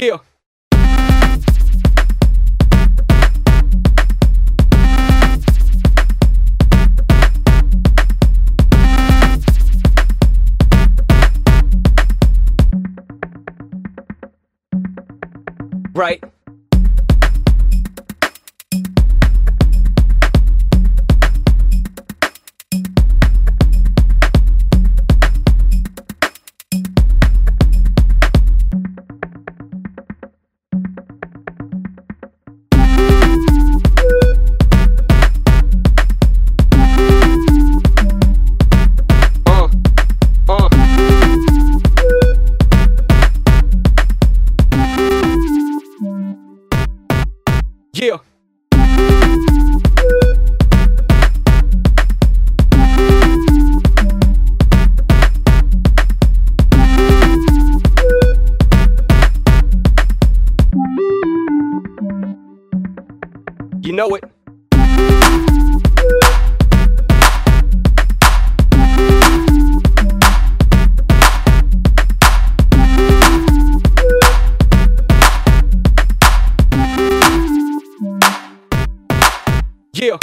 Yeah. Right. Yeah. You know it. Yeah.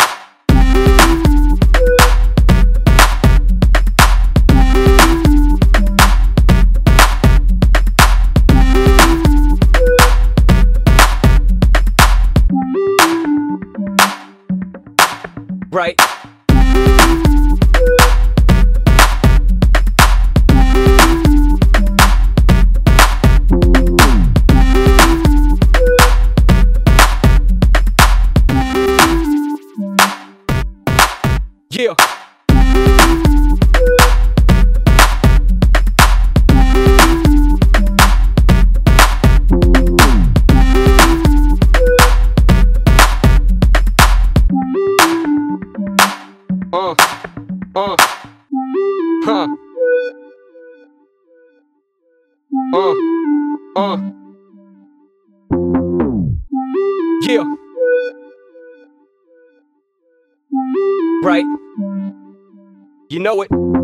Right. Yeah. Uh, uh, huh. Uh, uh. Right. You know it.